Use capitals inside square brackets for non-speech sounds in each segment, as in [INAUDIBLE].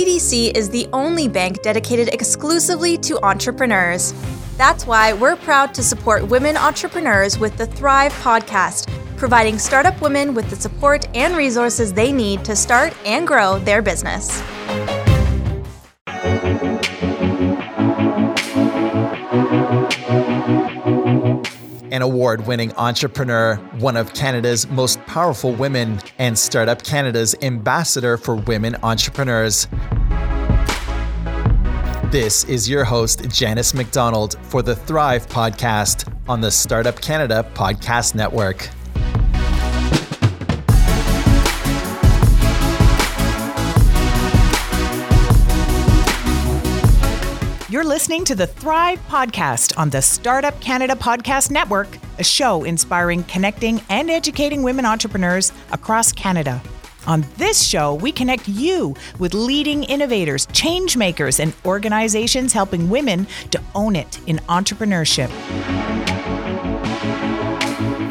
BDC is the only bank dedicated exclusively to entrepreneurs. That's why we're proud to support women entrepreneurs with the Thrive podcast, providing startup women with the support and resources they need to start and grow their business. An award winning entrepreneur, one of Canada's most powerful women, and Startup Canada's ambassador for women entrepreneurs. This is your host, Janice McDonald, for the Thrive podcast on the Startup Canada Podcast Network. Listening to the Thrive Podcast on the Startup Canada Podcast Network, a show inspiring, connecting, and educating women entrepreneurs across Canada. On this show, we connect you with leading innovators, change makers, and organizations helping women to own it in entrepreneurship.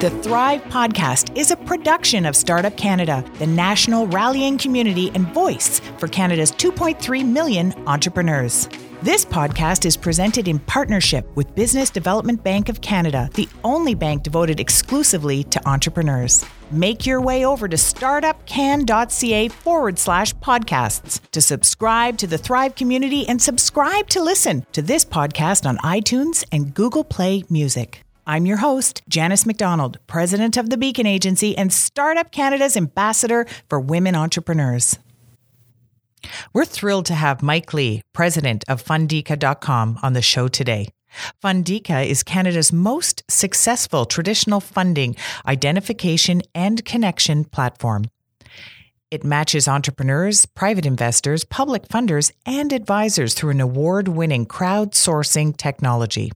The Thrive Podcast is a production of Startup Canada, the national rallying community and voice for Canada's 2.3 million entrepreneurs. This podcast is presented in partnership with Business Development Bank of Canada, the only bank devoted exclusively to entrepreneurs. Make your way over to startupcan.ca forward slash podcasts to subscribe to the Thrive community and subscribe to listen to this podcast on iTunes and Google Play Music. I'm your host, Janice McDonald, president of the Beacon Agency and Startup Canada's ambassador for women entrepreneurs. We're thrilled to have Mike Lee, president of Fundica.com, on the show today. Fundica is Canada's most successful traditional funding, identification, and connection platform. It matches entrepreneurs, private investors, public funders, and advisors through an award winning crowdsourcing technology.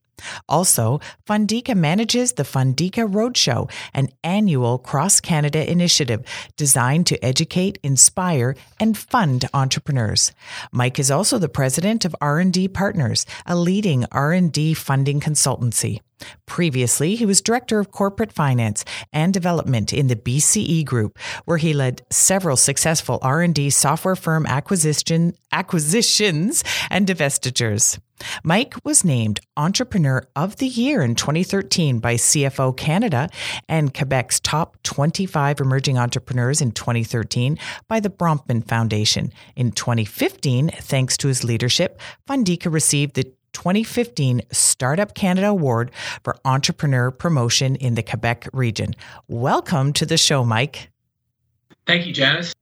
Also, Fundica manages the Fundica Roadshow, an annual cross-Canada initiative designed to educate, inspire, and fund entrepreneurs. Mike is also the president of R&D Partners, a leading R&D funding consultancy. Previously, he was director of corporate finance and development in the BCE Group, where he led several successful R&D software firm acquisition, acquisitions and divestitures. Mike was named Entrepreneur of the Year in 2013 by CFO Canada and Quebec's top 25 emerging entrepreneurs in 2013 by the Bronfman Foundation. In 2015, thanks to his leadership, Fundica received the 2015 Startup Canada Award for Entrepreneur Promotion in the Quebec region. Welcome to the show, Mike. Thank you, Janice.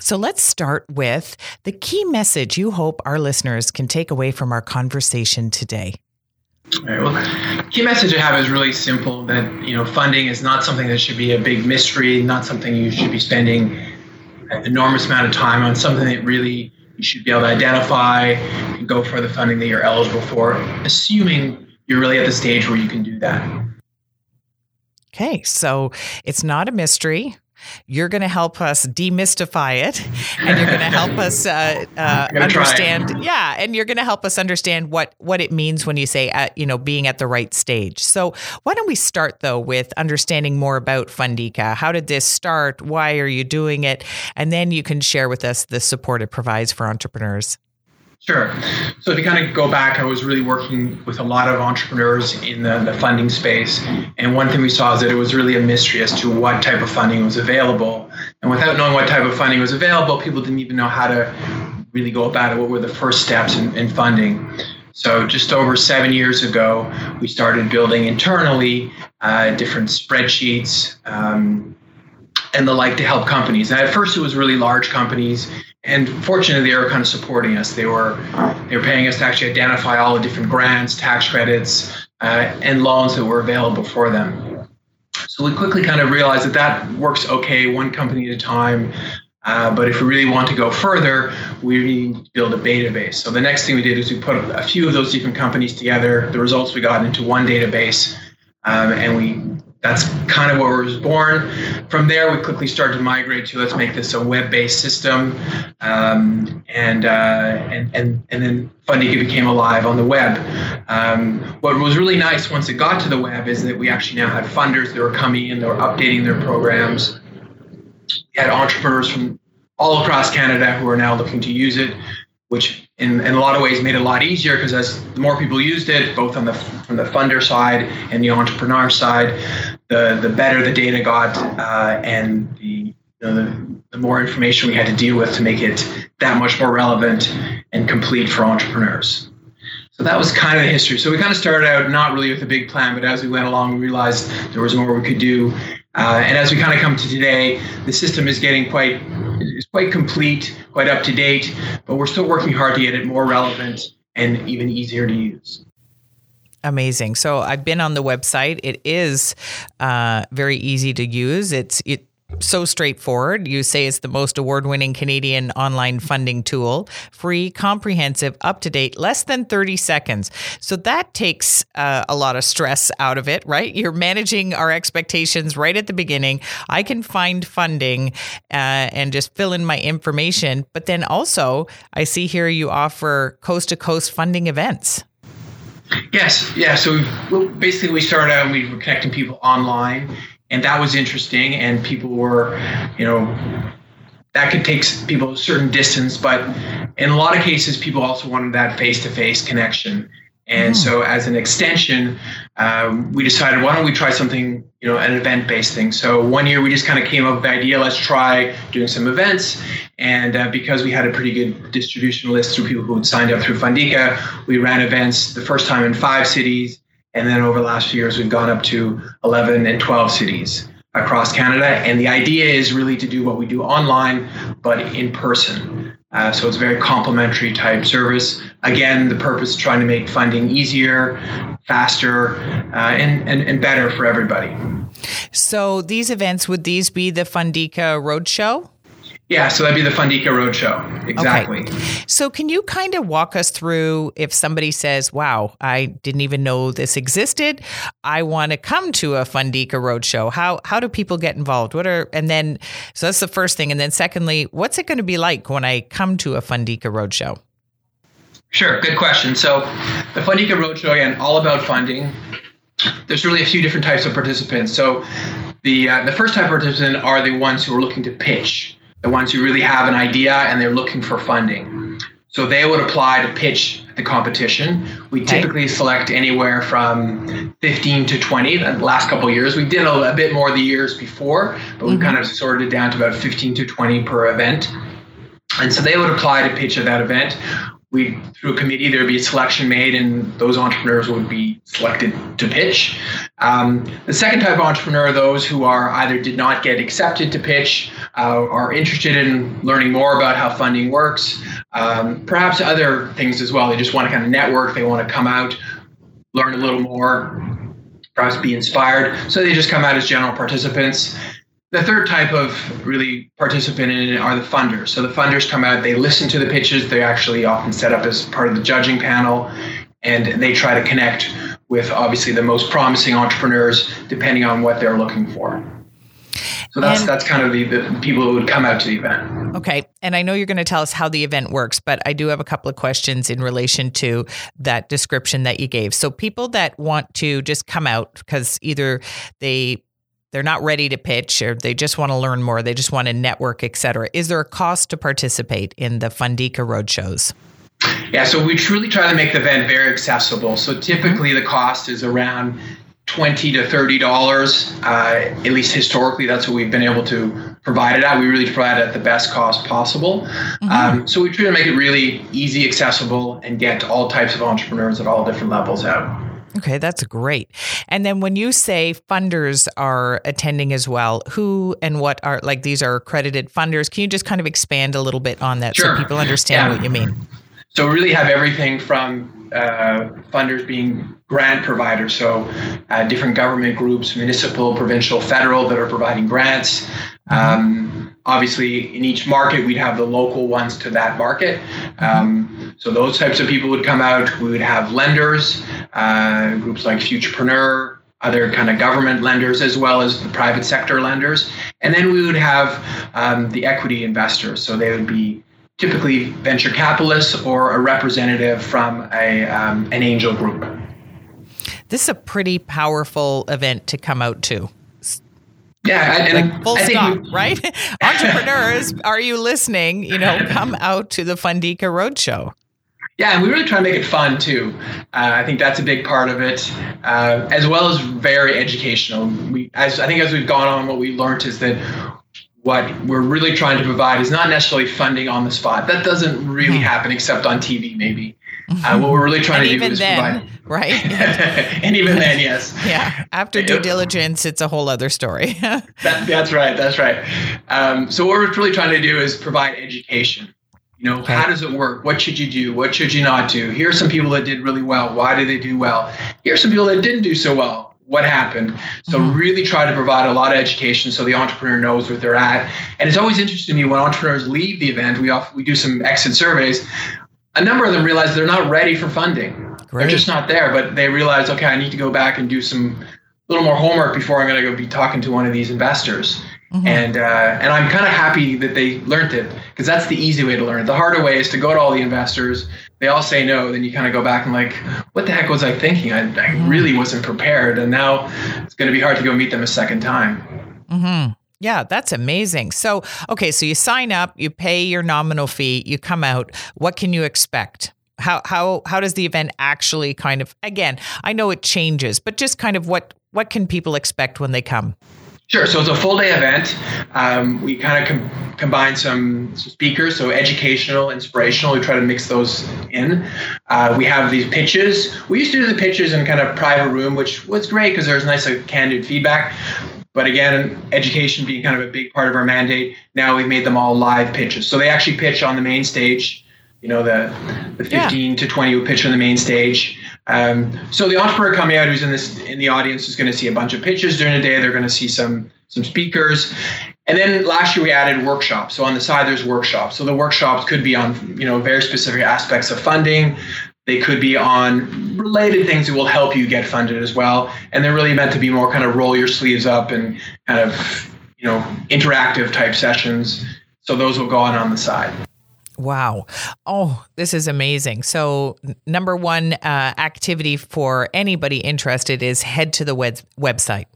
So let's start with the key message you hope our listeners can take away from our conversation today. All right, well, key message I have is really simple that you know funding is not something that should be a big mystery, not something you should be spending an enormous amount of time on, something that really you should be able to identify and go for the funding that you're eligible for, assuming you're really at the stage where you can do that. Okay, so it's not a mystery. You're going to help us demystify it, and you're going to help us uh, uh, understand. Yeah, and you're going to help us understand what what it means when you say, at, you know, being at the right stage. So, why don't we start though with understanding more about Fundica? How did this start? Why are you doing it? And then you can share with us the support it provides for entrepreneurs. Sure. So if you kind of go back, I was really working with a lot of entrepreneurs in the, the, funding space. And one thing we saw is that it was really a mystery as to what type of funding was available. And without knowing what type of funding was available, people didn't even know how to really go about it. What were the first steps in, in funding? So just over seven years ago, we started building internally uh, different spreadsheets um, and the like to help companies. And at first, it was really large companies and fortunately they were kind of supporting us. They were they were paying us to actually identify all the different grants tax credits uh, and loans that were available for them. So we quickly kind of realized that that works okay one company at a time. Uh, but if we really want to go further we need to build a database. So the next thing we did is we put a few of those different companies together. The results we got into one database um, and we that's kind of where it was born. From there, we quickly started to migrate to let's make this a web-based system, um, and, uh, and and and then Fundica became alive on the web. Um, what was really nice once it got to the web is that we actually now had funders that were coming in, they were updating their programs. We had entrepreneurs from all across Canada who are now looking to use it, which in, in a lot of ways made it a lot easier because as more people used it, both on the from the funder side and the entrepreneur side, the the better the data got uh, and the, the the more information we had to deal with to make it that much more relevant and complete for entrepreneurs. So that was kind of the history. So we kind of started out not really with a big plan, but as we went along, we realized there was more we could do. Uh, and as we kind of come to today, the system is getting quite is quite complete, quite up to date, but we're still working hard to get it more relevant and even easier to use. Amazing. So I've been on the website. It is uh, very easy to use. It's it so straightforward. You say it's the most award winning Canadian online funding tool, free, comprehensive, up to date, less than 30 seconds. So that takes uh, a lot of stress out of it, right? You're managing our expectations right at the beginning. I can find funding uh, and just fill in my information. But then also, I see here you offer coast to coast funding events. Yes, yeah. So basically, we started out and we were connecting people online and that was interesting. And people were, you know, that could take people a certain distance, but in a lot of cases, people also wanted that face-to-face connection. And mm. so, as an extension, um, we decided why don't we try something, you know, an event-based thing. So one year we just kind of came up with the idea, let's try doing some events. And uh, because we had a pretty good distribution list through people who had signed up through Fundica, we ran events the first time in five cities and then over the last few years, we've gone up to 11 and 12 cities across Canada. And the idea is really to do what we do online, but in person. Uh, so it's a very complementary type service. Again, the purpose is trying to make funding easier, faster, uh, and, and, and better for everybody. So these events, would these be the Fundica Roadshow? Yeah, so that'd be the Fundica Roadshow. Exactly. Okay. So, can you kind of walk us through if somebody says, wow, I didn't even know this existed. I want to come to a Fundica Roadshow. How, how do people get involved? What are, and then, so that's the first thing. And then, secondly, what's it going to be like when I come to a Fundica Roadshow? Sure, good question. So, the Fundica Roadshow, again, all about funding. There's really a few different types of participants. So, the, uh, the first type of participant are the ones who are looking to pitch the ones who really have an idea and they're looking for funding. So they would apply to pitch the competition. We typically select anywhere from 15 to 20. The last couple years, we did a, a, bit more the years before, but we mm-hmm. kind of sorted it down to about 15 to 20 per event. And so they would apply to pitch at that event we through a committee there'd be a selection made and those entrepreneurs would be selected to pitch. Um, the second type of entrepreneur are those who are either did not get accepted to pitch uh, are interested in learning more about how funding works um, perhaps other things as well. They just want to kind of network they want to come out learn a little more perhaps be inspired. So they just come out as general participants the third type of really participant in it are the funders. So the funders come out, they listen to the pitches, they're actually often set up as part of the judging panel, and they try to connect with obviously the most promising entrepreneurs depending on what they're looking for. So that's and, that's kind of the, the people who would come out to the event. Okay, and I know you're going to tell us how the event works, but I do have a couple of questions in relation to that description that you gave. So people that want to just come out because either they they're not ready to pitch or they just want to learn more, they just want to network, et cetera. Is there a cost to participate in the Fundica roadshows? Yeah, so we truly try to make the event very accessible. So typically mm-hmm. the cost is around twenty to thirty dollars. Uh, at least historically, that's what we've been able to provide it at. We really provide it at the best cost possible. Mm-hmm. Um, so we try to make it really easy, accessible, and get all types of entrepreneurs at all different levels out. Okay, that's great. And then when you say funders are attending as well, who and what are like these are accredited funders? Can you just kind of expand a little bit on that sure. so people understand yeah. what you mean? So we really have everything from uh, funders being grant providers, so uh, different government groups, municipal, provincial, federal, that are providing grants. Mm-hmm. Um, obviously, in each market, we'd have the local ones to that market. Um, so those types of people would come out. We would have lenders, uh, groups like Futurepreneur, other kind of government lenders as well as the private sector lenders. And then we would have um, the equity investors. So they would be typically venture capitalists or a representative from a, um, an angel group. This is a pretty powerful event to come out to. Yeah, and like full stop, we, right? [LAUGHS] Entrepreneurs, are you listening? You know, come out to the Fundica Roadshow. Yeah, and we really try to make it fun too. Uh, I think that's a big part of it, uh, as well as very educational. We, as I think, as we've gone on, what we learned is that what we're really trying to provide is not necessarily funding on the spot. That doesn't really hmm. happen except on TV, maybe. [LAUGHS] Uh, what we're really trying to do is then, provide, [LAUGHS] right? [LAUGHS] and even then, yes. Yeah. After due diligence, it's a whole other story. that, that's right. That's right. Um, so what we're really trying to do is provide education. You know, okay. how does it work? What should you do? What should you not do? Here are some people that did really well. Why did they do well? Here are some people that didn't do so well what happened. So mm-hmm. really try to provide a lot of education so the entrepreneur knows where they're at. And it's always interesting to me when entrepreneurs leave the event, we off, we do some exit surveys. A number of them realize they're not ready for funding. Great. They're just not there, but they realize, okay, I need to go back and do some little more homework before I'm going to go be talking to one of these investors. Mm-hmm. And uh, and I'm kind of happy that they learned it because that's the easy way to learn it. The harder way is to go to all the investors. They all say no. Then you kind of go back and like, what the heck was I thinking? I, I mm-hmm. really wasn't prepared. And now it's going to be hard to go meet them a second time. Mm-hmm. Yeah, that's amazing. So, okay, so you sign up, you pay your nominal fee, you come out. What can you expect? How how how does the event actually kind of again, I know it changes, but just kind of what what can people expect when they come? Sure. So it's a full day event. Um, we kind of com- combine some, speakers, so educational, inspirational. We try to mix those in. Uh, we have these pitches. We used to do the pitches in kind of private room, which was great because there's nice, like, candid feedback. But again, education being kind of a big part of our mandate, now we've made them all live pitches. So they actually pitch on the main stage. You know, the the 15 yeah. to 20 will pitch on the main stage. Um, so the entrepreneur coming out who's in this in the audience is going to see a bunch of pitches during the day. They're going to see some some speakers, and then last year we added workshops. So on the side there's workshops. So the workshops could be on you know very specific aspects of funding. They could be on related things that will help you get funded as well. And they're really meant to be more kind of roll your sleeves up and kind of you know interactive type sessions. So those will go on on the side. Wow. Oh, this is amazing. So, number one uh, activity for anybody interested is head to the web- website.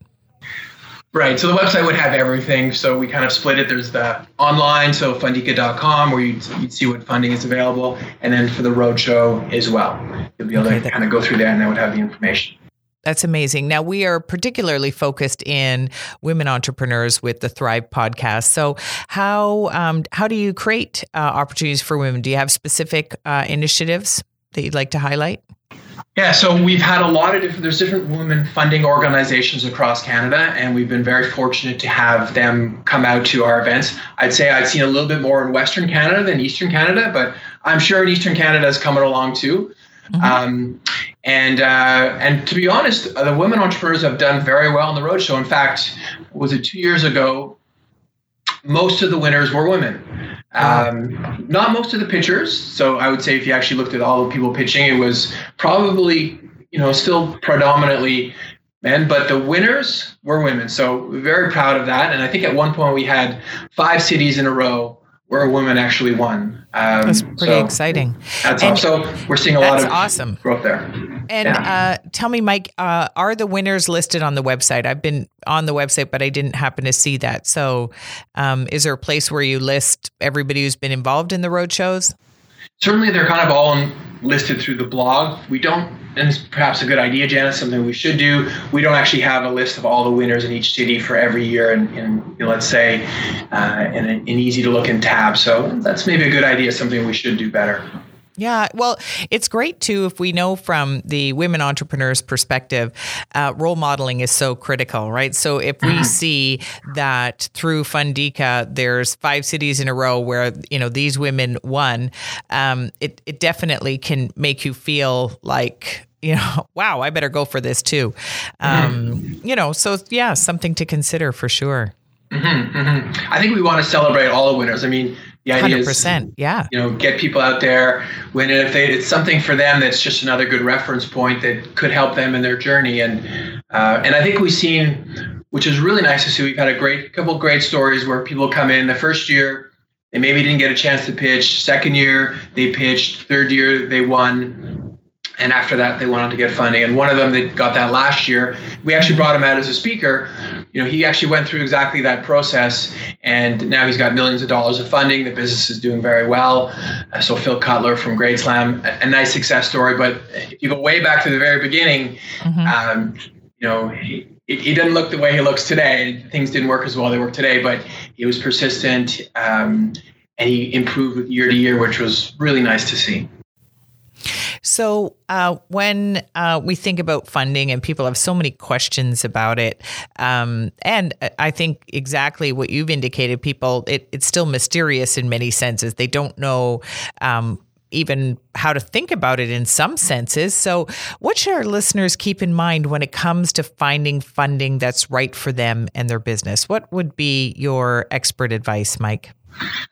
Right. So the website would have everything. So we kind of split it. There's the online, so fundica.com, where you'd, you'd see what funding is available. And then for the roadshow as well. You'll be able okay, to kind of go through there and that would have the information. That's amazing. Now, we are particularly focused in women entrepreneurs with the Thrive podcast. So, how um, how do you create uh, opportunities for women? Do you have specific uh, initiatives that you'd like to highlight? Yeah, so we've had a lot of different, there's different women funding organizations across Canada, and we've been very fortunate to have them come out to our events. I'd say I've seen a little bit more in Western Canada than Eastern Canada, but I'm sure in Eastern Canada is coming along too. Mm-hmm. Um, and uh, and to be honest, the women entrepreneurs have done very well in the roadshow. In fact, was it two years ago? Most of the winners were women. Um, not most of the pitchers. So I would say if you actually looked at all the people pitching, it was probably you know still predominantly men, but the winners were women. So very proud of that. And I think at one point we had five cities in a row where a woman actually won. Um, that's pretty so exciting. That's and awesome. So we're seeing a lot of awesome growth there. And yeah. uh, tell me, Mike, uh, are the winners listed on the website? I've been on the website, but I didn't happen to see that. So, um, is there a place where you list everybody who's been involved in the road shows? Certainly, they're kind of all listed through the blog. We don't and it's perhaps a good idea, Janice, something we should do. We don't actually have a list of all the winners in each city for every year, and, let's say uh, in an easy to look in tab. So that's maybe a good idea, something we should do better. Yeah, well, it's great too if we know from the women entrepreneurs' perspective, uh, role modeling is so critical, right? So if we mm-hmm. see that through Fundica, there's five cities in a row where you know these women won, um, it it definitely can make you feel like you know, [LAUGHS] wow, I better go for this too. Um, mm-hmm. You know, so yeah, something to consider for sure. Mm-hmm, mm-hmm. I think we want to celebrate all the winners. I mean, the idea 100%, is, yeah, you know, get people out there when if they, it's something for them that's just another good reference point that could help them in their journey. And uh, and I think we've seen, which is really nice to see. We've had a great couple great stories where people come in the first year. They maybe didn't get a chance to pitch. Second year, they pitched. Third year, they won and after that they went on to get funding. And one of them that got that last year we actually brought him out as a speaker. You know he actually went through exactly that process and now he's got millions of dollars of funding. The business is doing very well. Uh, so phil cutler from great slam a, a, nice success story. But if you go way back to the very beginning mm-hmm. um, you know he, he didn't look the way he looks today. Things didn't work as well they work today but he was persistent um, and he improved year to year which was really nice to see so, uh, when uh, we think about funding and people have so many questions about it, um, and I think exactly what you've indicated, people, it, it's still mysterious in many senses. They don't know. Um, even how to think about it in some senses. So, what should our listeners keep in mind when it comes to finding funding that's right for them and their business? What would be your expert advice, Mike?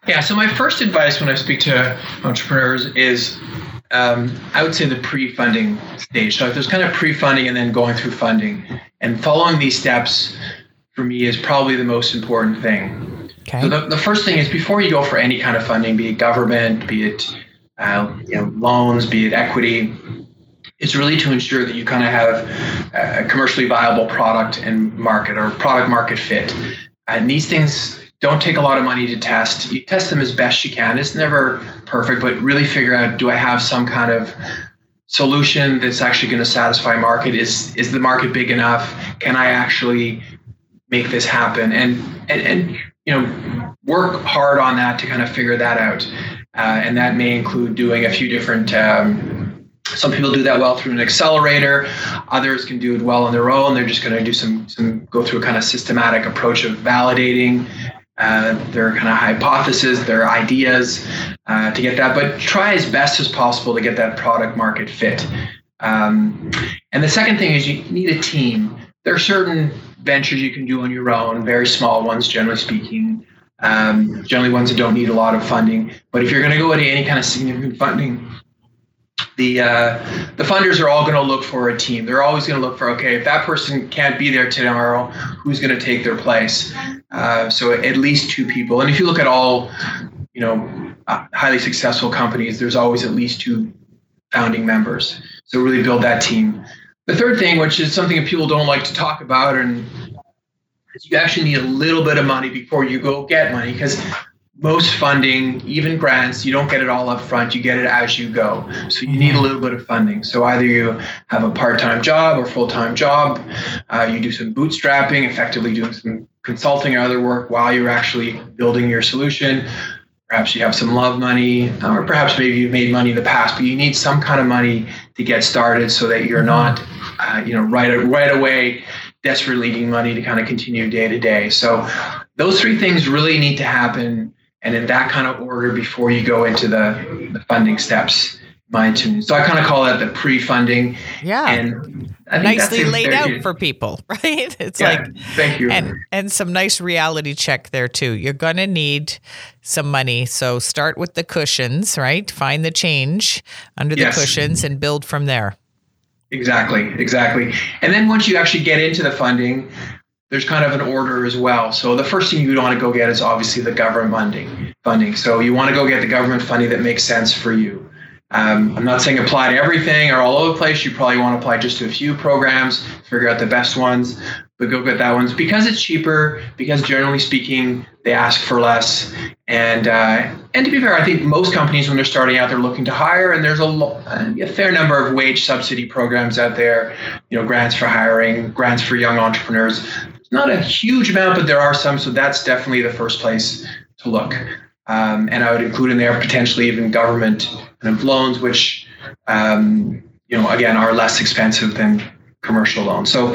Yeah, so my first advice when I speak to entrepreneurs is um, I would say the pre-funding stage. So there's kind of pre-funding and then going through funding, and following these steps for me is probably the most important thing. Okay. So the, the first thing is before you go for any kind of funding, be it government, be it uh, you know loans, be it equity, is really to ensure that you kind of have a commercially viable product and market or product market fit. And these things don't take a lot of money to test. You test them as best you can. It's never perfect, but really figure out do I have some kind of solution that's actually going to satisfy market? Is is the market big enough? Can I actually make this happen? And and, and you know work hard on that to kind of figure that out. Uh, and that may include doing a few different um, some people do that well through an accelerator. Others can do it well on their own. They're just going to do some some go through a kind of systematic approach of validating uh, their kind of hypotheses, their ideas uh, to get that, but try as best as possible to get that product market fit. Um, and the second thing is you need a team. There are certain ventures you can do on your own, very small ones, generally speaking, um, generally ones that don't need a lot of funding. But if you're going to go into any kind of significant funding, the uh, the funders are all going to look for a team. They're always going to look for okay, if that person can't be there tomorrow, who's going to take their place? Uh, so at least two people. And if you look at all, you know, uh, highly successful companies, there's always at least two founding members. So really build that team. The third thing, which is something that people don't like to talk about, and is you actually need a little bit of money before you go get money because most funding, even grants, you don't get it all up front. You get it as you go. So you need a little bit of funding. So either you have a part-time job or full-time job. Uh, you do some bootstrapping, effectively doing some consulting or other work while you're actually building your solution. Perhaps you have some love money, or perhaps maybe you've made money in the past, but you need some kind of money to get started so that you're not, uh, you know, right right away desperately needing money to kind of continue day to day. So those three things really need to happen and in that kind of order before you go into the, the funding steps my opinion. So I kind of call that the pre-funding. Yeah. And nicely laid out for people, [LAUGHS] right? It's yeah, like thank you. And and some nice reality check there too. You're gonna need some money. So start with the cushions, right? Find the change under the yes. cushions and build from there. Exactly, exactly. And then once you actually get into the funding, there's kind of an order as well. So the first thing you want to go get is obviously the government funding. Funding. So you want to go get the government funding that makes sense for you. Um, I'm not saying apply to everything or all over the place. You probably want to apply just to a few programs, figure out the best ones, but go get that ones because it's cheaper. Because generally speaking, they ask for less. And uh, and to be fair, I think most companies when they're starting out, they're looking to hire, and there's a, a fair number of wage subsidy programs out there. You know, grants for hiring, grants for young entrepreneurs not a huge amount, but there are some. So that's definitely the first place to look. Um, and I would include in there potentially even government kind of loans, which um, you know again are less expensive than commercial loans. So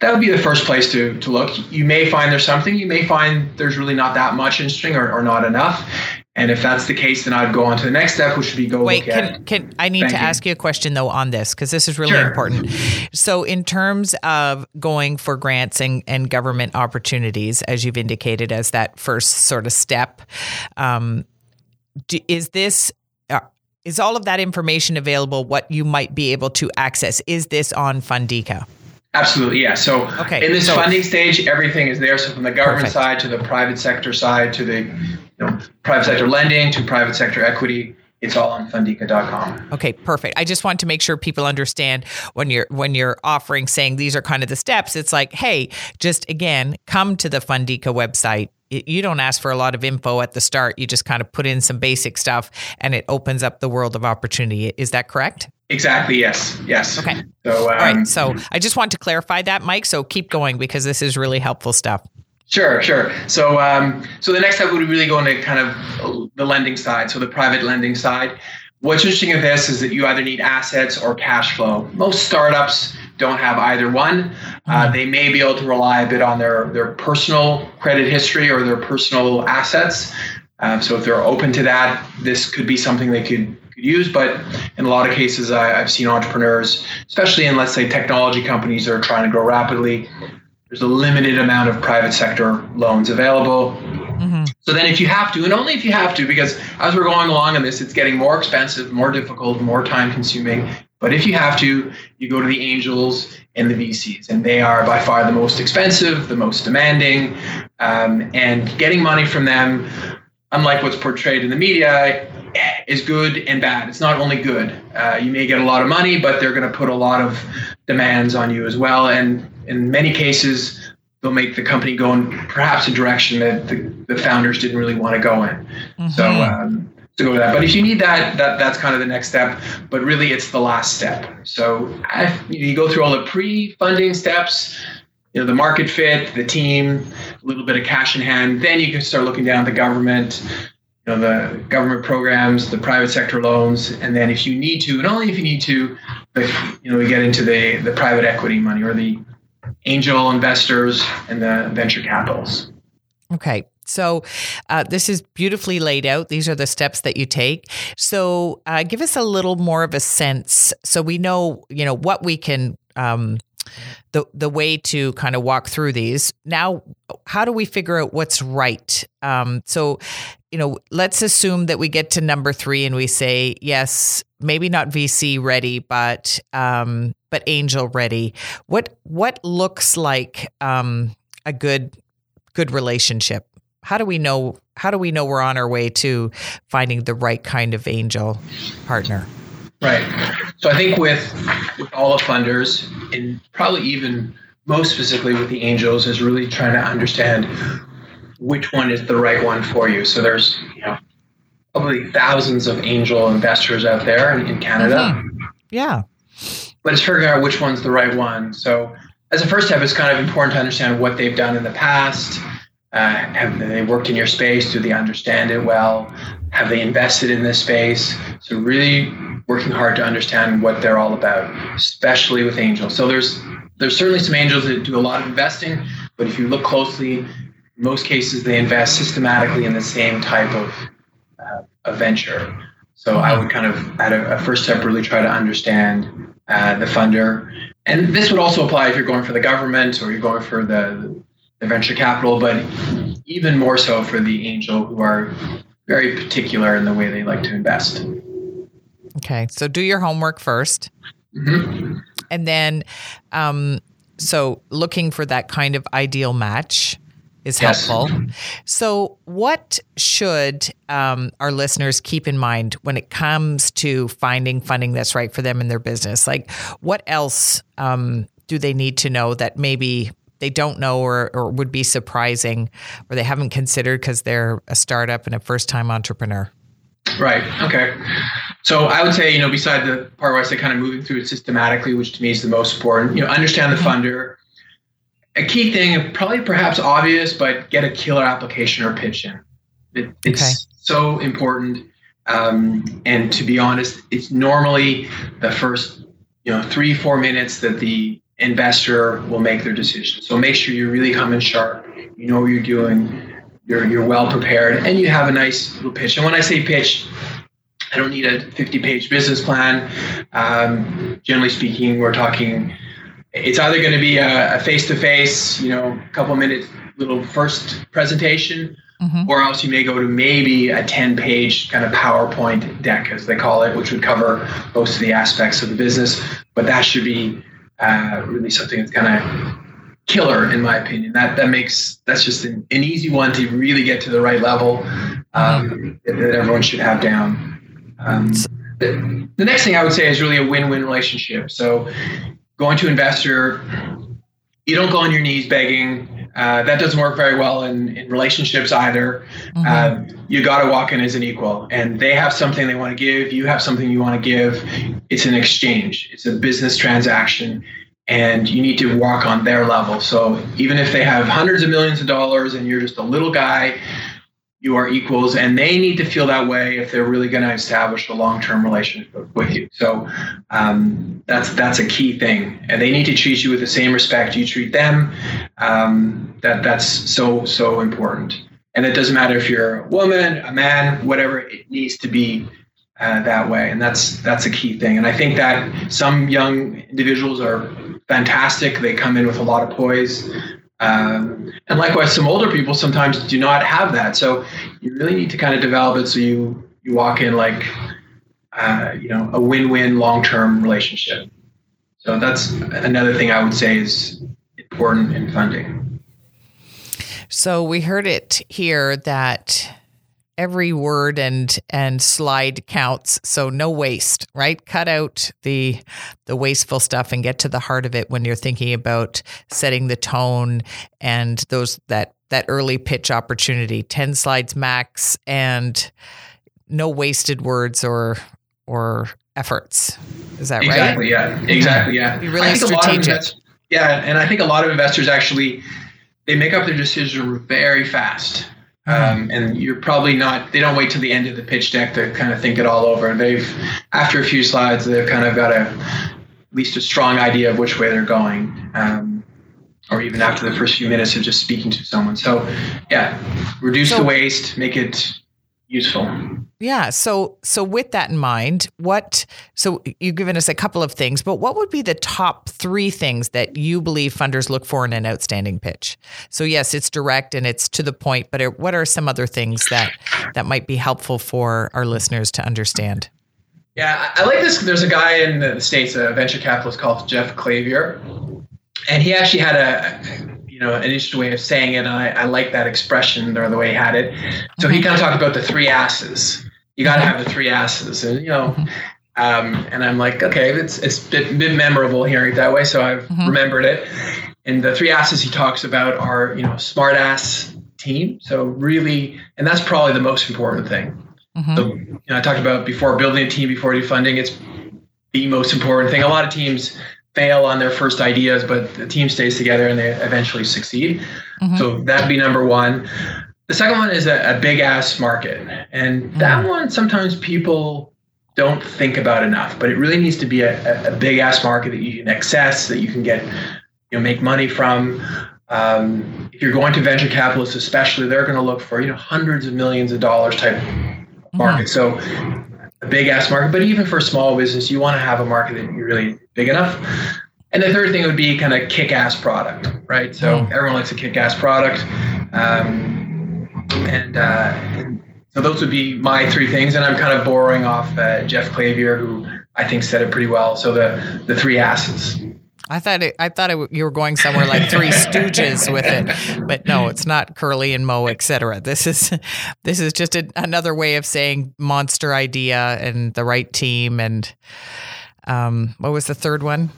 that would be the first place to, to look. You may find there's something. You may find there's really not that much interesting or, or not enough. And if that's the case, then I'd go on to the next step, which would be go Wait, can, can I need banking. to ask you a question though on this because this is really sure. important. So, in terms of going for grants and, and government opportunities, as you've indicated as that first sort of step, um, is this uh, is all of that information available? What you might be able to access? Is this on Fundica? Absolutely, yeah. So okay, in this so, funding stage, everything is there. So from the government perfect. side to the private sector side to the you know, private sector lending to private sector equity, it's all on Fundica.com. Okay, perfect. I just want to make sure people understand when you're when you're offering saying these are kind of the steps. It's like, hey, just again, come to the Fundica website. You don't ask for a lot of info at the start. You just kind of put in some basic stuff, and it opens up the world of opportunity. Is that correct? Exactly. Yes. Yes. Okay. So, um, all right. So I just want to clarify that, Mike. So keep going because this is really helpful stuff. Sure, sure. So, um, so the next step would be really go into kind of the lending side, so the private lending side. What's interesting of this is that you either need assets or cash flow. Most startups don't have either one. Uh, mm-hmm. they may be able to rely a bit on their their personal credit history or their personal assets. Um, so, if they're open to that, this could be something they could could use. But in a lot of cases, I, I've seen entrepreneurs, especially in let's say technology companies that are trying to grow rapidly, there's a limited amount of private sector loans available. Mm-hmm. So then, if you have to, and only if you have to, because as we're going along in this, it's getting more expensive, more difficult, more time consuming. But if you have to, you go to the angels and the VCs, and they are by far the most expensive, the most demanding, um, and getting money from them, unlike what's portrayed in the media, is good and bad. It's not only good. Uh, you may get a lot of money, but they're going to put a lot of demands on you as well. And in many cases, they'll make the company go in perhaps a direction that the, the founders didn't really want to go in. Mm-hmm. So um, to go to that. But if you need that, that that's kind of the next step. But really, it's the last step. So I, you go through all the pre-funding steps. You know, the market fit, the team, a little bit of cash in hand. Then you can start looking down at the government, know, the government programs, the private sector loans, and then if you need to, and only if you need to, you know, we get into the the private equity money or the angel investors and the venture capitals. Okay. So, uh, this is beautifully laid out. These are the steps that you take. So, uh, give us a little more of a sense, so we know, you know, what we can, um, the the way to kind of walk through these. Now, how do we figure out what's right? Um, so, you know, let's assume that we get to number three and we say, yes, maybe not VC ready, but um, but angel ready. What what looks like um, a good good relationship? How do we know? How do we know we're on our way to finding the right kind of angel partner? Right. So I think with with all the funders, and probably even most specifically with the angels, is really trying to understand which one is the right one for you. So there's you know probably thousands of angel investors out there in, in Canada. Mm-hmm. Yeah. But it's figuring out which one's the right one. So as a first step, it's kind of important to understand what they've done in the past. Uh, have they worked in your space? Do they understand it well? Have they invested in this space? So really working hard to understand what they're all about, especially with angels. So there's there's certainly some angels that do a lot of investing, but if you look closely, most cases they invest systematically in the same type of, uh, of venture. So I would kind of, at a, a first step, really try to understand uh, the funder. And this would also apply if you're going for the government or you're going for the, the venture capital, but even more so for the angel who are very particular in the way they like to invest. Okay, so do your homework 1st mm-hmm. and then, um, so looking for that kind of ideal match is yes. helpful. So, what should um, our listeners keep in mind when it comes to finding funding that's right for them in their business? Like, what else um, do they need to know that maybe they don't know or, or would be surprising or they haven't considered because they're a startup and a first time entrepreneur? Right. Okay. So I would say, you know, beside the part where I said kind of moving through it systematically, which to me is the most important, you know, understand the mm-hmm. funder. A key thing, probably perhaps obvious, but get a killer application or pitch in. It, it's okay. so important. Um, and to be honest, it's normally the first, you know, three, four minutes that the investor will make their decision. So make sure you're really come in sharp. You know what you're doing you're you're well prepared and you have a nice little pitch. And when I say pitch, I don't need a 50 page business plan. Um, generally speaking, we're talking. It's either going to be a face to face, you know, couple minute little first presentation, mm-hmm. or else you may go to maybe a 10 page kind of PowerPoint deck, as they call it, which would cover most of the aspects of the business. But that should be uh, really something that's kind of killer in my opinion. That that makes that's just an, an easy one to really get to the right level um, that, that, everyone should have down. Um, the, the next thing I would say is really a win-win relationship. So, going to investor, you don't go on your knees begging. Uh, that doesn't work very well in, in relationships either. Mm-hmm. Uh, you got to walk in as an equal, and they have something they want to give. You have something you want to give. It's an exchange. It's a business transaction, and you need to walk on their level. So even if they have hundreds of millions of dollars and you're just a little guy you are equals and they need to feel that way if they're really going to establish a long-term relationship with you. So um, that's that's a key thing. And they need to treat you with the same respect you treat them. Um, that that's so so important. And it doesn't matter if you're a woman a man whatever it needs to be uh, that way. And that's that's a key thing. And i think that some young individuals are fantastic. They come in with a lot of poise um, and likewise, some older people sometimes do not have that. So you really need to kind of develop it so you you walk in like uh, you know a win-win long-term relationship. So that's another thing I would say is important in funding. So we heard it here that every word and and slide counts. So no waste right? Cut out the the wasteful stuff and get to the heart of it when you're thinking about setting the tone and those that that early pitch opportunity. 10 slides max and no wasted words or or efforts. Is that exactly, right? Exactly yeah. Exactly yeah. Be really strategic. yeah and i think a lot of investors actually they make up their decision very fast um, and you're probably not, they don't wait till the end of the pitch deck to kind of think it all over. And they've, after a few slides, they've kind of got a, at least a strong idea of which way they're going. Um, or even after the first few minutes of just speaking to someone. So, yeah, reduce so, the waste, make it useful. Yeah. So so with that in mind, what so you've given us a couple of things, but what would be the top three things that you believe funders look for in an outstanding pitch? So yes, it's direct and it's to the point, but what are some other things that that might be helpful for our listeners to understand? Yeah, I like this. There's a guy in the states, a venture capitalist called Jeff Clavier, and he actually had a you know, an interesting way of saying it. And I, I like that expression or the way he had it. So he kind of talked about the three asses. You got to have the three asses, and you know. [LAUGHS] Um, and I'm like, okay, it's it's been, been memorable hearing it that way, so I've mm-hmm. remembered it. And the three asses he talks about are, you know, smart ass team. So really, and that's probably the most important thing. Mm-hmm. So, you know, I talked about before building a team before you funding. It's the most important thing. A lot of teams fail on their first ideas, but the team stays together and they eventually succeed. Mm-hmm. So that'd be number one. The second one is a, a big ass market. And that one, sometimes people don't think about enough, but it really needs to be a, a, big ass market that you can access, that you can get, you know, make money from. Um, if you're going to venture capitalists, especially, they're going to look for, you know, hundreds of millions of dollars type market. Mm-hmm. So a big ass market, but even for a small business, you want to have a market that you're really big enough. And the third thing would be kind of kick ass product, right? So mm. everyone likes a kick ass product. Um, and, uh, and, so those would be my three things. And I'm kind of borrowing off uh, Jeff Clavier, who I think said it pretty well. So the, the three asses. I thought it, I thought it, you were going somewhere like Three [LAUGHS] Stooges with it, but no, it's not Curly and Moe, etc. This is this is just a, another way of saying monster idea and the right team and um, what was the third one?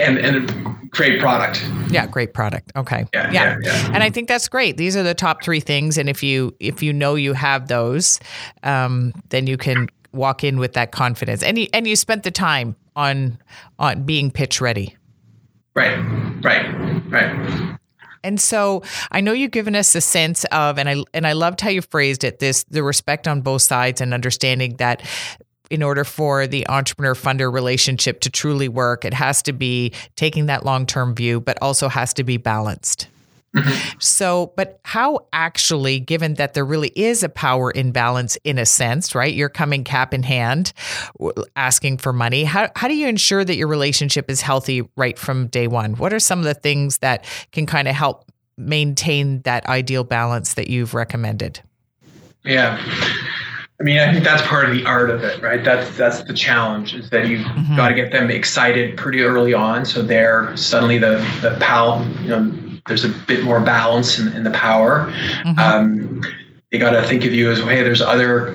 And and great product. Yeah, great product. Okay. Yeah, yeah. yeah, yeah. And I think that's great. These are the top three things, and if you if you know you have those, um, then you can walk in with that confidence. And you and you spent the time on on being pitch ready. Right, right, right. And so I know you've given us a sense of, and I and I loved how you phrased it, this the respect on both sides and understanding that in order for the entrepreneur funder relationship to truly work, it has to be taking that long term view, but also has to be balanced. Mm-hmm. So, but how actually, given that there really is a power imbalance in a sense, right? You're coming cap in hand, asking for money. How, how do you ensure that your relationship is healthy right from day one? What are some of the things that can kind of help maintain that ideal balance that you've recommended? Yeah. I mean, I think that's part of the art of it, right? That's that's the challenge is that you've mm-hmm. got to get them excited pretty early on, so they're suddenly the the pal, you know, there's a bit more balance in, in the power. Mm-hmm. Um, they got to think of you as, hey, there's other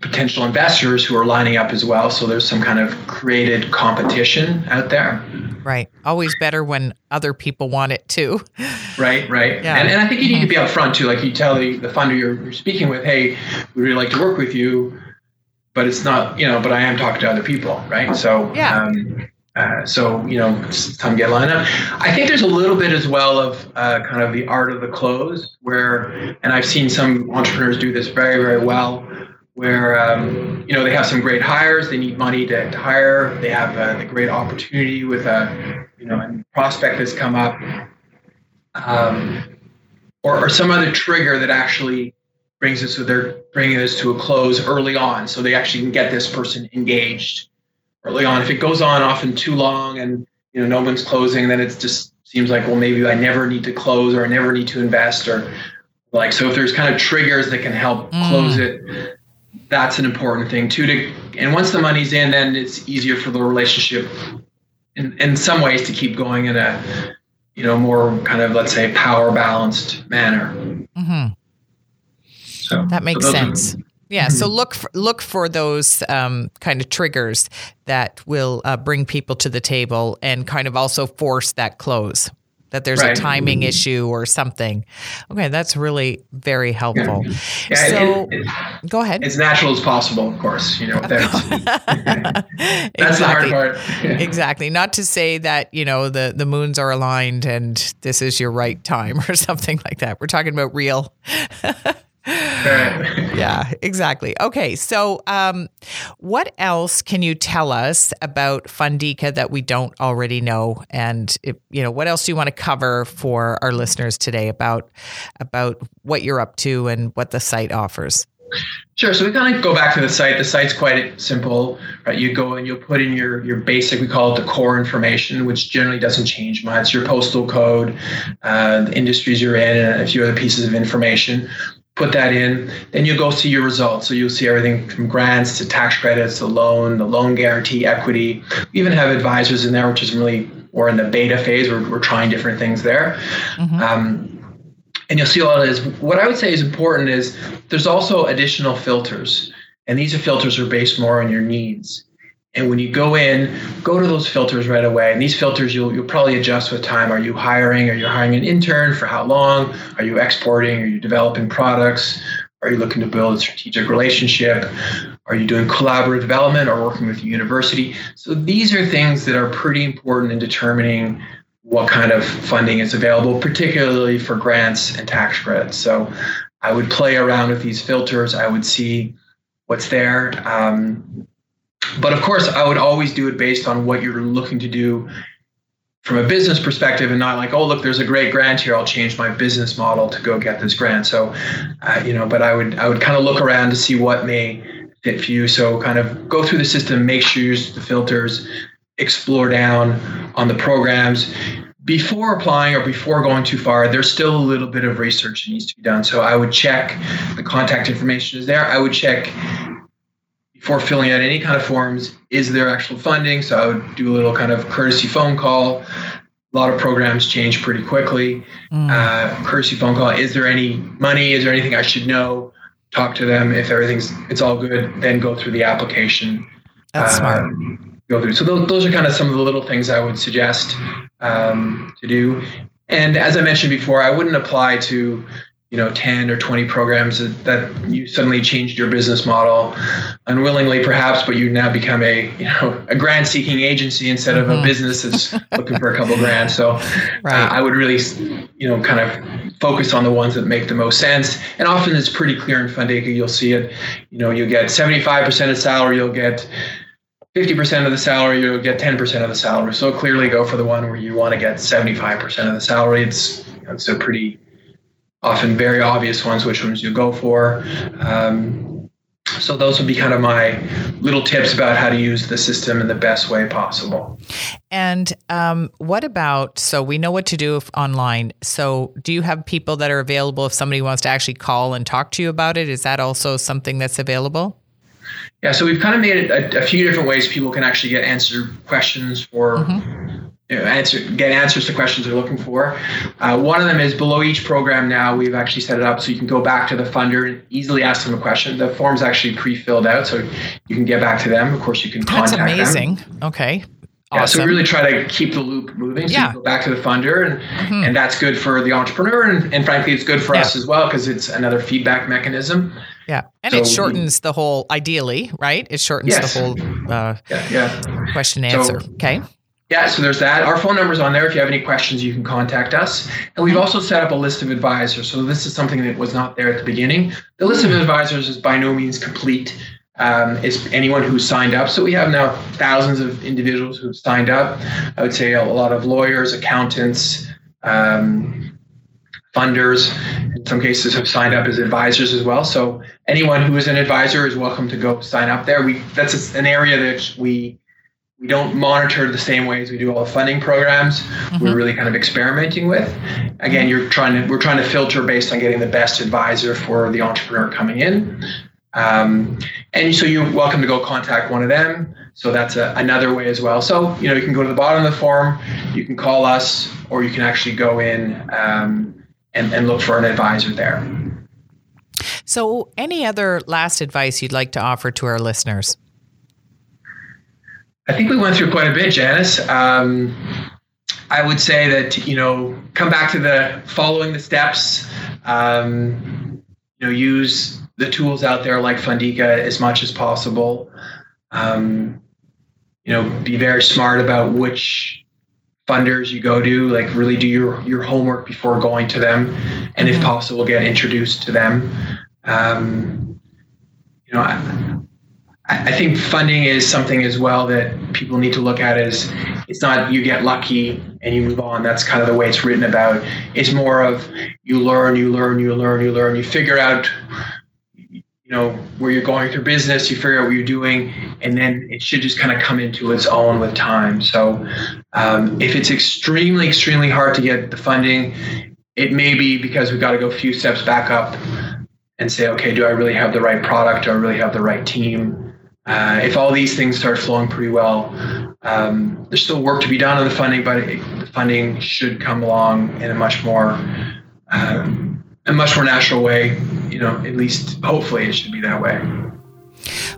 potential investors who are lining up as well. So there's some kind of created competition out there. Right. Always better when other people want it too. Right, right. Yeah. And, and I think you need to be upfront too. Like you tell the, the funder you're, you're speaking with, hey, we'd really like to work with you, but it's not, you know, but I am talking to other people, right? So, yeah. Um, uh, so you know, time get lined up. I think there's a little bit as well of uh, kind of the art of the close, where, and I've seen some entrepreneurs do this very, very well, where um, you know they have some great hires, they need money to, to hire, they have a, a, great opportunity with a you know a prospect that's come up, um, or, or some other trigger that actually brings us so they're bringing this to a close early on, so they actually can get this person engaged early on. If it goes on often too long and you know no one's closing, then it just seems like well maybe I never need to close or I never need to invest or like so if there's kind of triggers that can help mm. close it that's an important thing too. To and once the money's in, then it's easier for the relationship, in in some ways, to keep going in a you know more kind of let's say power balanced manner. Mm-hmm. So that makes so sense. Are, yeah, so mm-hmm. look for, look for those um, kind of triggers that will uh, bring people to the table and kind of also force that close that there's right. a timing issue or something. Okay, that's really very helpful. Yeah. Yeah, so, it, it, go ahead. As natural as possible, of course. You know, [LAUGHS] [LAUGHS] that's, that's exactly. the hard part. [LAUGHS] exactly. Not to say that you know the the moons are aligned and this is your right time or something like that. We're talking about real. [LAUGHS] yeah, exactly. Okay, so um, what else can you tell us about Fundica that we don't already know? And if, you know, what else do you want to cover for our listeners today about about what you're up to and what the site offers? Sure. So we kind of go back to the site. The site's quite simple, right? You go and you'll put in your your basic, we call it the core information, which generally doesn't change much. Your postal code, uh, the industries you're in, and a few other pieces of information put that in. Then you go see your results. So you'll see everything from grants to tax credits, the loan, the loan guarantee, equity. We even have advisors in there, which is really we're in the beta phase. We're, we're trying different things there. Mm-hmm. Um, and you'll see all of this. What I would say is important is there's also additional filters. And these are filters are based more on your needs. And when you go in, go to those filters right away. And these filters you'll you'll probably adjust with time. Are you hiring? Are you hiring an intern for how long? Are you exporting? Are you developing products? Are you looking to build a strategic relationship? Are you doing collaborative development or working with a university? So these are things that are pretty important in determining what kind of funding is available, particularly for grants and tax credits. So I would play around with these filters. I would see what's there. Um, but of course, I would always do it based on what you're looking to do from a business perspective and not like, oh, look, there's a great grant here. I'll change my business model to go get this grant. So, uh, you know, but I would I would kind of look around to see what may fit for you. So, kind of go through the system, make sure you use the filters, explore down on the programs. Before applying or before going too far, there's still a little bit of research that needs to be done. So I would check the contact information is there. I would check before filling out any kind of forms, is there actual funding? So I would do a little kind of courtesy phone call. A lot of programs change pretty quickly. Mm. Uh, courtesy phone call. Is there any money? Is there anything I should know? Talk to them. If everything's it's all good, then go through the application. That's uh, smart. Go through. So those, those are kind of some of the little things I would suggest um, to do. And as I mentioned before, I wouldn't apply to you know 10 or 20 programs that, that, you suddenly changed your business model unwillingly perhaps but you now become a you know a grant seeking agency instead mm-hmm. of a mm-hmm. business that's [LAUGHS] looking for a couple grants so right. uh, i would really you know kind of focus on the ones that make the most sense and often it's pretty clear in Fundica you'll see it you know you get 75% of salary you'll get 50% of the salary you'll get 10% of the salary so clearly go for the one where you want to get 75% of the salary it's it's a pretty often very obvious ones, which ones you go for. Um, so those would be kind of my little tips about how to use the system in the best way possible. And um, what about so we know what to do if online. So do you have people that are available if somebody wants to actually call and talk to you about it? Is that also something that's available? Yeah, so we've kind of made it a, a few different ways people can actually get answered questions for mm-hmm answer get answers to questions they're looking for. Uh, one of them is below each program. Now we've actually set it up so you can go back to the funder and easily ask them a question. The form's actually pre-filled out, so you can get back to them. Of course, you can That's contact amazing. them. Okay. Yeah, Awesome. so we really try to keep the loop moving. So Yeah. you go back to the funder, and Mhm. and that's good for the entrepreneur, and, and frankly, it's good for Yeah. us as well because it's another feedback mechanism. yeah. And it so- shortens the whole, ideally, right? It shortens Yes. the whole uh, Yeah, yeah. question So- answer. okay. Yeah, so there's that. Our phone number's on there. If you have any questions, you can contact us. And we've also set up a list of advisors. So this is something that was not there at the beginning. The list of advisors is by no means complete. Um, it's anyone who's signed up. So we have now thousands of individuals who've signed up. I would say a lot of lawyers, accountants, um, funders, in some cases have signed up as advisors as well. So anyone who is an advisor is welcome to go sign up there. We that's an area that we we don't monitor the same way as we do all the funding programs. We're really kind of experimenting with. Again, you're trying to we're trying to filter based on getting the best advisor for the entrepreneur coming in. Um, and so you're welcome to go contact one of them. So that's a, another way as well. So you know you can go to the bottom of the form, you can call us, or you can actually go in um, and, and look for an advisor there. So, any other last advice you'd like to offer to our listeners? I think we went through quite a bit, Janice. Um, I would say that you know, come back to the following the steps. Um, you know, use the tools out there like Fundica as much as possible. Um, you know, be very smart about which funders you go to. Like, really do your your homework before going to them, and if possible, get introduced to them. Um, you know, I, I think funding is something as well that people need to look at is it's not you get lucky and you move on. That's kind of the way it's written about. It's more of you learn, you learn, you learn, you learn, you figure out you know where you're going through business, you figure out what you're doing, and then it should just kind of come into its own with time. So um, if it's extremely, extremely hard to get the funding, it may be because we've got to go a few steps back up and say, okay, do I really have the right product? Do I really have the right team? Uh, if all these things start flowing pretty well, um, there's still work to be done on the funding, but the funding should come along in a much more um, a much more natural way. You know, at least hopefully it should be that way.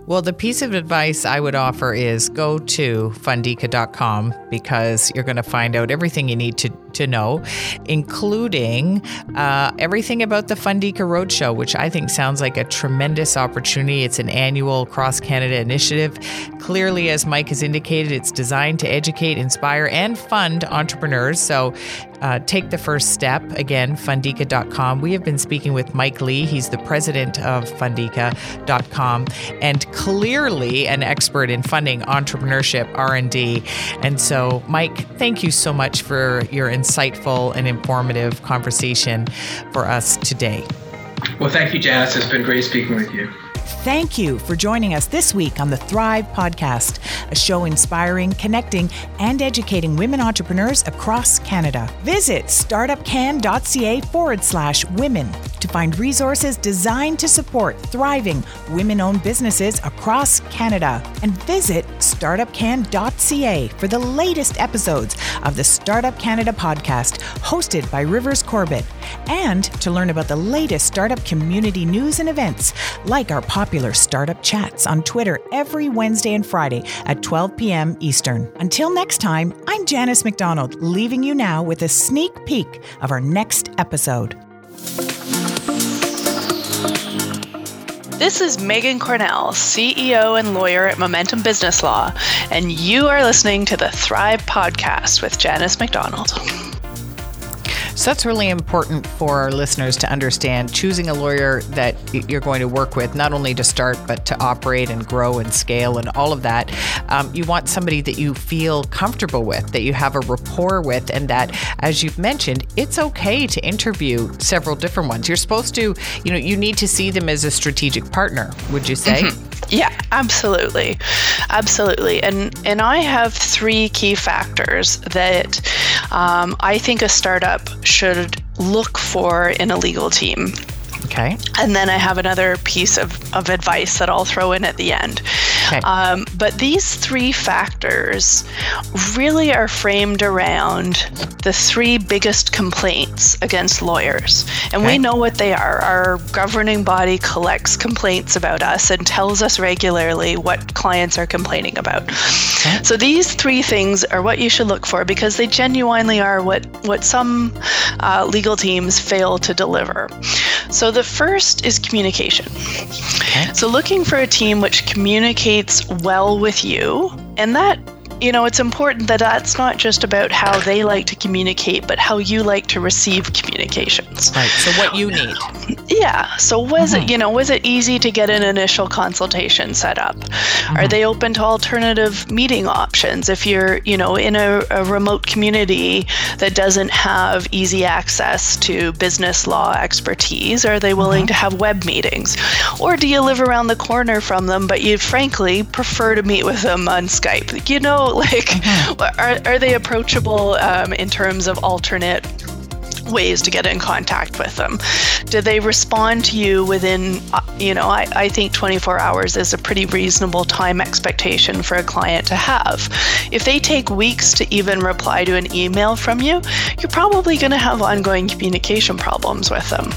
Well, the piece of advice I would offer is go to fundica.com because you're going to find out everything you need to, to know, including uh, everything about the Fundica Roadshow, which I think sounds like a tremendous opportunity. It's an annual cross Canada initiative. Clearly, as Mike has indicated, it's designed to educate, inspire, and fund entrepreneurs. So uh, take the first step. Again, fundica.com. We have been speaking with Mike Lee. He's the president of fundica.com and clearly an expert in funding entrepreneurship R&D. And so, Mike, thank you so much for your insightful and informative conversation for us today. Well, thank you, Janice. It's been great speaking with you. Thank you for joining us this week on the Thrive Podcast, a show inspiring, connecting, and educating women entrepreneurs across Canada. Visit startupcan.ca forward slash women to find resources designed to support thriving women owned businesses across Canada. And visit startupcan.ca for the latest episodes of the Startup Canada podcast, hosted by Rivers Corbett, and to learn about the latest startup community news and events, like our popular startup chats on Twitter every Wednesday and Friday at 12 p.m. Eastern. Until next time, I'm Janice McDonald, leaving you now with a sneak peek of our next episode. This is Megan Cornell, CEO and lawyer at Momentum Business Law, and you are listening to the Thrive Podcast with Janice McDonald. So that's really important for our listeners to understand. Choosing a lawyer that you're going to work with, not only to start, but to operate and grow and scale and all of that. Um, you want somebody that you feel comfortable with, that you have a rapport with, and that, as you've mentioned, it's okay to interview several different ones. You're supposed to, you know, you need to see them as a strategic partner, would you say? Yeah, absolutely. Absolutely. And and I have three key factors that um, I think a startup should look for in a legal team. Okay. And then I have another piece of, of advice that I'll throw in at the end. Okay. Um, but these three factors really are framed around the three biggest complaints against lawyers. And okay. we know what they are. Our governing body collects complaints about us and tells us regularly what clients are complaining about. Okay. So these three things are what you should look for because they genuinely are what, what some uh, legal teams fail to deliver. So the first is communication. Okay. So looking for a team which communicates well with you, and that you know, it's important that that's not just about how they like to communicate, but how you like to receive communications. Right. So what you need. Yeah. So was mm-hmm. it, you know, was it easy to get an initial consultation set up? Mm-hmm. Are they open to alternative meeting options? If you're, you know, in a, a remote community that doesn't have easy access to business law expertise, are they willing mm-hmm. to have web meetings? Or do you live around the corner from them, but you frankly prefer to meet with them on Skype? You know, [LAUGHS] like, mm-hmm. are, are they approachable um, in terms of alternate ways to get in contact with them. Do they respond to you within, uh, you know, I, I think 24 hours is a pretty reasonable time expectation for a client to have. If they take weeks to even reply to an email from you, you're probably going to have ongoing communication problems with them.